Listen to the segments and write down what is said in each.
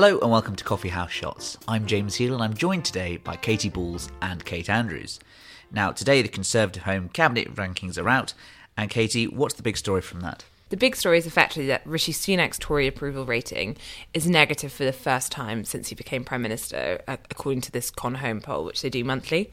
Hello and welcome to Coffee House Shots. I'm James Heale and I'm joined today by Katy Balls and Kate Andrews. Now, today the Conservative Home Cabinet rankings are out, and Katy, what's the big story from that? The big story is effectively that Rishi Sunak's Tory approval rating is negative for the first time since he became Prime Minister, according to this Con Home poll, which they do monthly.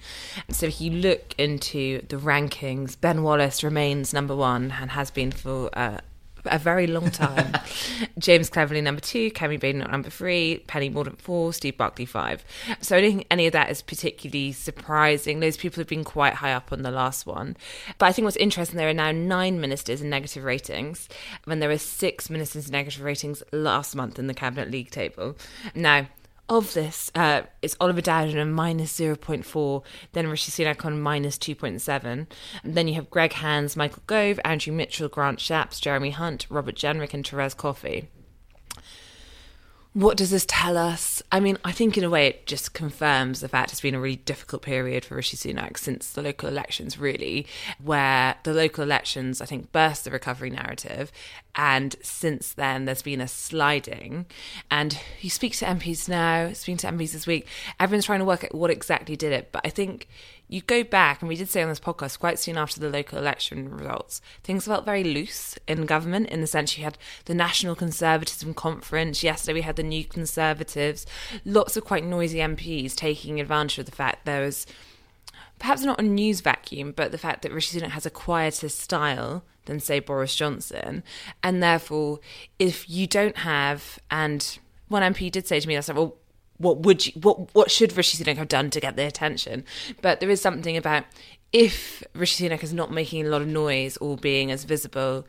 So if you look into the rankings, Ben Wallace remains number one and has been for uh, a very long time. James Cleverly number two, Kemi Badenoch number three, Penny Mordaunt four, Steve Barclay five. So I don't think any of that is particularly surprising. Those people have been quite high up on the last one. But I think what's interesting, there are now nine ministers in negative ratings, when there were six ministers in negative ratings last month in the Cabinet League table. Now, of this, uh, it's Oliver Dowden minus 0.4, then Rishi Sunak on minus 2.7. And then you have Greg Hands, Michael Gove, Andrew Mitchell, Grant Shapps, Jeremy Hunt, Robert Jenrick, and Therese Coffey what does this tell us? I mean, I think in a way it just confirms the fact it's been a really difficult period for Rishi Sunak since the local elections, really, where the local elections, I think, burst the recovery narrative. And since then, there's been a sliding. And you speak to MPs now, speaking to MPs this week, everyone's trying to work out what exactly did it. But I think you go back, and we did say on this podcast quite soon after the local election results, things felt very loose in government in the sense you had the National Conservatism Conference. Yesterday we had the New Conservatives, lots of quite noisy MPs taking advantage of the fact there was perhaps not a news vacuum, but the fact that Rishi Sunak has a quieter style than, say, Boris Johnson. And therefore, if you don't have, and one MP did say to me, I said, well, what would you, what what should Rishi Sunak have done to get their attention? But there is something about if Rishi Sunak is not making a lot of noise or being as visible.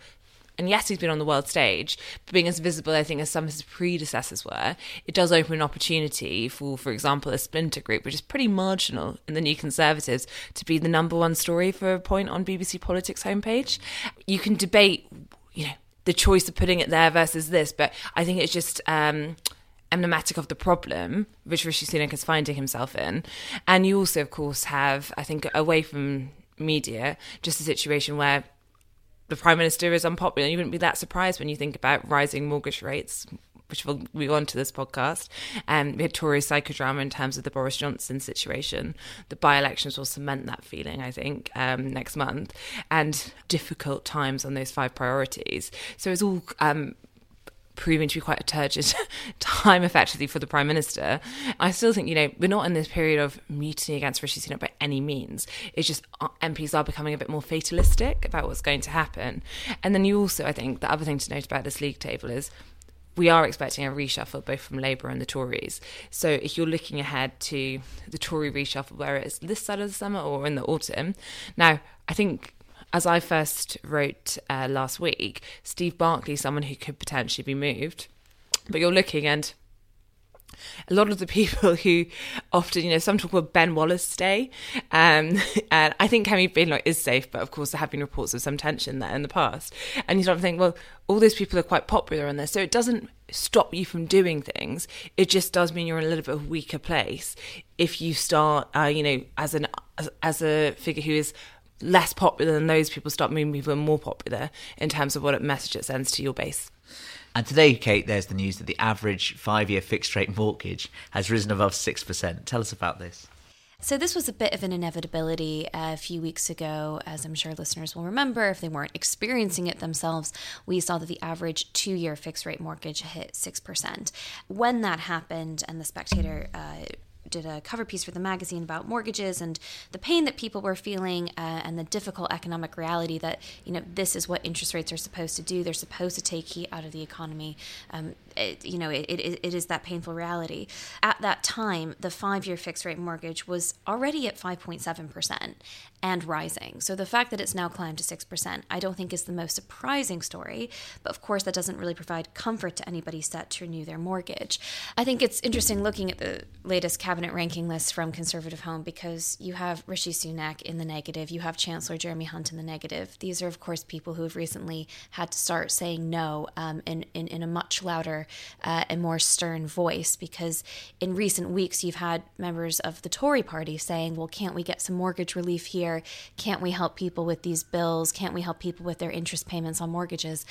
And yes, he's been on the world stage, but being as visible, I think, as some of his predecessors were, it does open an opportunity for, for example, a splinter group, which is pretty marginal in the New Conservatives, to be the number one story for a point on BBC Politics homepage. You can debate, you know, the choice of putting it there versus this, but I think it's just um, emblematic of the problem which Rishi Sunak is finding himself in. And you also, of course, have, I think, away from media, just a situation where the Prime Minister is unpopular. You wouldn't be that surprised when you think about rising mortgage rates, which we'll move on to this podcast. And um, we had Tory psychodrama in terms of the Boris Johnson situation. The by elections will cement that feeling, I think, um, next month, and difficult times on those five priorities. So it's all um, proving to be quite a turgid time, effectively, for the Prime Minister. I still think, you know, we're not in this period of mutiny against Rishi Sunak by any means. It's just uh, MPs are becoming a bit more fatalistic about what's going to happen. And then you also, I think, the other thing to note about this league table is we are expecting a reshuffle both from Labour and the Tories. So if you're looking ahead to the Tory reshuffle, where it's this side of the summer or in the autumn, now I think as I first wrote uh, last week, Steve Barclay, someone who could potentially be moved. But you're looking and a lot of the people who often, you know, some talk about Ben Wallace stay. Um, and I think Kemi Badenoch is safe, but of course there have been reports of some tension there in the past. And you start to think, well, all those people are quite popular on this, so it doesn't stop you from doing things. It just does mean you're in a little bit of a weaker place if you start, uh, you know, as an as, as a figure who is less popular than those people start moving people more popular in terms of what message it sends to your base. And today, Kate, there's the news that the average five year fixed rate mortgage has risen above 6%. Tell us about this. So, this was a bit of an inevitability a few weeks ago, as I'm sure listeners will remember if they weren't experiencing it themselves. We saw that the average two year fixed rate mortgage hit 6%. When that happened, and the Spectator uh, did a cover piece for the magazine about mortgages and the pain that people were feeling uh, and the difficult economic reality that you know this is what interest rates are supposed to do. They're supposed to take heat out of the economy. Um, it, you know it, it, it is that painful reality. At that time the five-year fixed rate mortgage was already at 5.7% and rising. So the fact that it's now climbed to 6% i don't think is the most surprising story but of course that doesn't really provide comfort to anybody set to renew their mortgage. I think it's interesting looking at the latest cabinet ranking list from Conservative Home because you have Rishi Sunak in the negative, you have Chancellor Jeremy Hunt in the negative. These are, of course, people who have recently had to start saying no um, in, in, in, a much louder uh, and more stern voice because in recent weeks you've had members of the Tory party saying, well, can't we get some mortgage relief here? Can't we help people with these bills? Can't we help people with their interest payments on mortgages?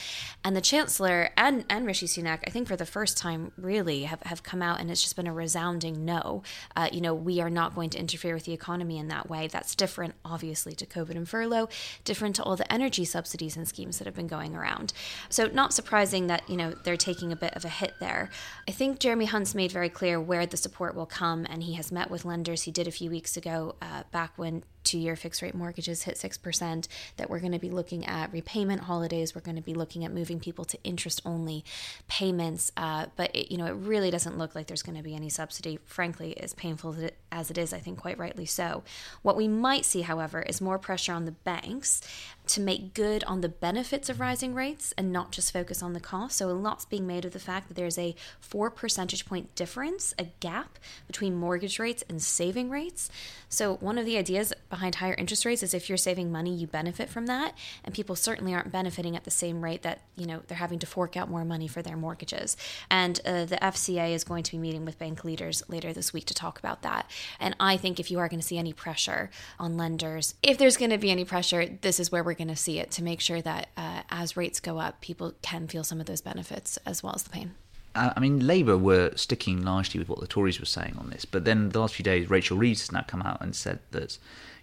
And the Chancellor and, and Rishi Sunak, I think for the first time, really have, have come out and it's just been a resounding no. Uh, you know, we are not going to interfere with the economy in that way. That's different, obviously, to COVID and furlough, different to all the energy subsidies and schemes that have been going around. So, not surprising that, you know, they're taking a bit of a hit there. I think Jeremy Hunt's made very clear where the support will come, and he has met with lenders. He did a few weeks ago, uh, back when two year fixed rate mortgages hit 6%, that we're going to be looking at repayment holidays. We're going to be looking at moving people to interest only payments. Uh, but, it, you know, it really doesn't look like there's going to be any subsidy. Frankly, as painful as it is, I think quite rightly so. What we might see, however, is more pressure on the banks to make good on the benefits of rising rates and not just focus on the cost. So, a lot's being made of the fact that there's a four percentage point difference, a gap between mortgage rates and saving rates. So, one of the ideas behind higher interest rates is if you're saving money, you benefit from that. And people certainly aren't benefiting at the same rate that, you know, they're having to fork out more money for their mortgages. And uh, the FCA is going to be meeting with bank leaders later this week to talk about that. And I think if you are going to see any pressure on lenders, if there's going to be any pressure, this is where we're going to see it to make sure that uh, as rates go up, people can feel some of those benefits as well as the pain. Uh, I mean, Labour were sticking largely with what the Tories were saying on this, but then the last few days, Rachel Reeves has now come out and said that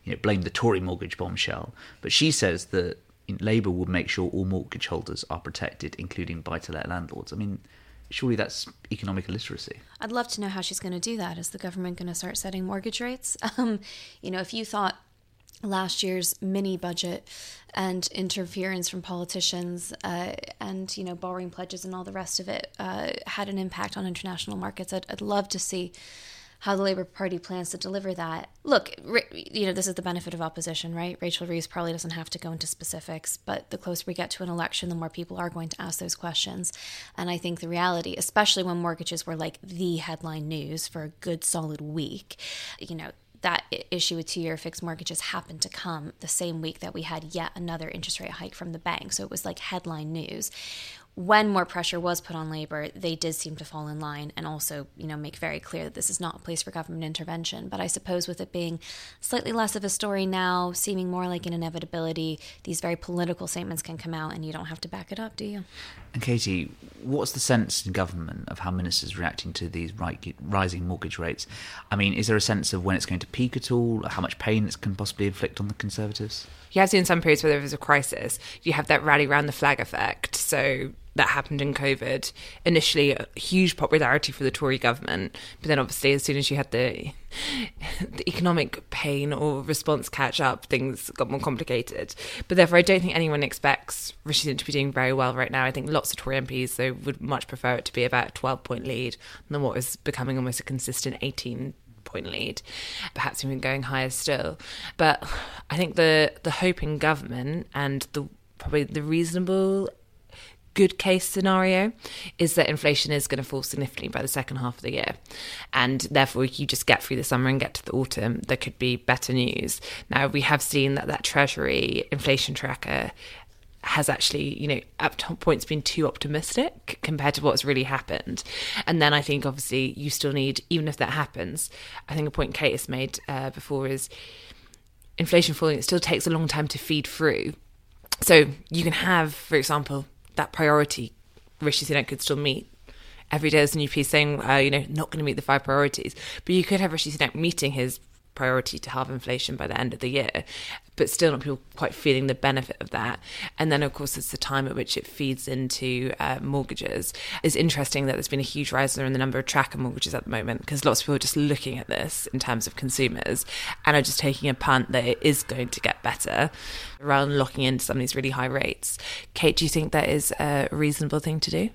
you know, blame the Tory mortgage bombshell. But she says that Labour would make sure all mortgage holders are protected, including buy to let landlords. I mean, surely that's economic illiteracy. I'd love to know how she's going to do that. Is the government going to start setting mortgage rates? Um, you know, if you thought last year's mini budget and interference from politicians uh, and you know borrowing pledges and all the rest of it uh, had an impact on international markets. I'd, I'd love to see how the Labour Party plans to deliver that. Look, you know, this is the benefit of opposition, right? Rachel Reeves probably doesn't have to go into specifics, but the closer we get to an election, the more people are going to ask those questions. And I think the reality, especially when mortgages were like the headline news for a good solid week, you know, that issue with two year fixed mortgages happened to come the same week that we had yet another interest rate hike from the bank. So it was like headline news when more pressure was put on Labour, they did seem to fall in line and also, you know, make very clear that this is not a place for government intervention. But I suppose with it being slightly less of a story now, seeming more like an inevitability, these very political statements can come out and you don't have to back it up, do you? And Katy, what's the sense in government of how ministers are reacting to these rising mortgage rates? I mean, is there a sense of when it's going to peak at all? How much pain it can possibly inflict on the Conservatives? You have seen some periods where there was a crisis. You have that rally round the flag effect. So that happened in COVID. Initially, a huge popularity for the Tory government, but then obviously, as soon as you had the, the economic pain or response catch up, things got more complicated. But therefore, I don't think anyone expects Rishi to be doing very well right now. I think lots of Tory MPs though would much prefer it to be about a twelve point lead than what is becoming almost a consistent eighteen point lead, perhaps even going higher still. But I think the the hope in government and the probably the reasonable good case scenario is that inflation is going to fall significantly by the second half of the year. And therefore, you just get through the summer and get to the autumn, there could be better news. Now, we have seen that that Treasury inflation tracker has actually, you know, at points been too optimistic compared to what's really happened. And then I think, obviously, you still need, even if that happens, I think a point Kate has made uh, before is inflation falling, it still takes a long time to feed through. So you can have, for example, that priority Rishi Sunak could still meet. Every day there's a new piece saying, uh, you know, not going to meet the five priorities. But you could have Rishi Sunak meeting his priority to halve inflation by the end of the year, but still not people quite feeling the benefit of that. And then, of course, it's the time at which it feeds into uh, mortgages. It's interesting that there's been a huge rise in the number of tracker mortgages at the moment because lots of people are just looking at this in terms of consumers and are just taking a punt that it is going to get better than locking into some of these really high rates. Kate, do you think that is a reasonable thing to do?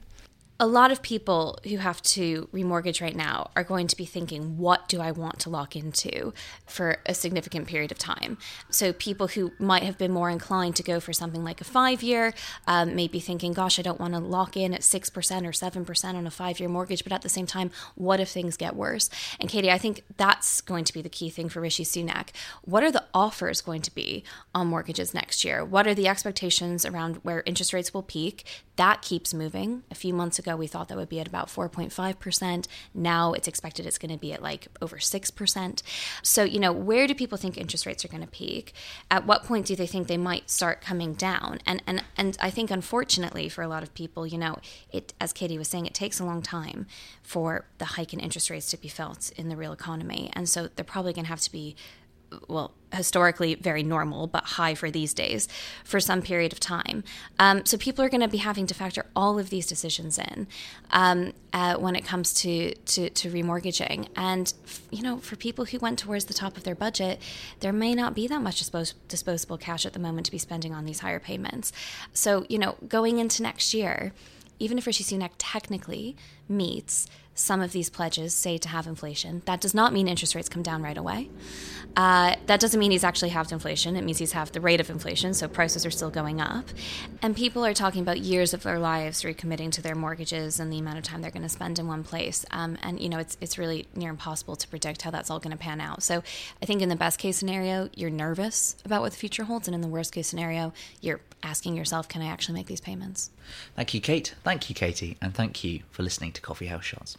A lot of people who have to remortgage right now are going to be thinking, what do I want to lock into for a significant period of time? So, people who might have been more inclined to go for something like a five year um, may be thinking, gosh, I don't want to lock in at 6% or 7% on a five year mortgage. But at the same time, what if things get worse? And Katy, I think that's going to be the key thing for Rishi Sunak. What are the offers going to be on mortgages next year? What are the expectations around where interest rates will peak? That keeps moving. A few months ago, we thought that would be at about 4.5%. Now it's expected it's going to be at like over 6%. So, you know, where do people think interest rates are going to peak? At what point do they think they might start coming down? And and and I think unfortunately for a lot of people, you know, it as Katy was saying, it takes a long time for the hike in interest rates to be felt in the real economy. And so they're probably going to have to be well, historically very normal, but high for these days for some period of time. Um, so people are going to be having to factor all of these decisions in um, uh, when it comes to, to, to remortgaging. And, you know, for people who went towards the top of their budget, there may not be that much dispos- disposable cash at the moment to be spending on these higher payments. So, you know, going into next year, even if Rishi Sunak technically meets some of these pledges say to have inflation. That does not mean interest rates come down right away. Uh, that doesn't mean he's actually halved inflation. It means he's halved the rate of inflation, so prices are still going up. And people are talking about years of their lives recommitting to their mortgages and the amount of time they're going to spend in one place. Um, and you know, it's it's really near impossible to predict how that's all going to pan out. So I think in the best case scenario, you're nervous about what the future holds, and in the worst case scenario, you're asking yourself, can I actually make these payments? Thank you, Kate. Thank you, Katy, and thank you for listening to Coffee House Shots.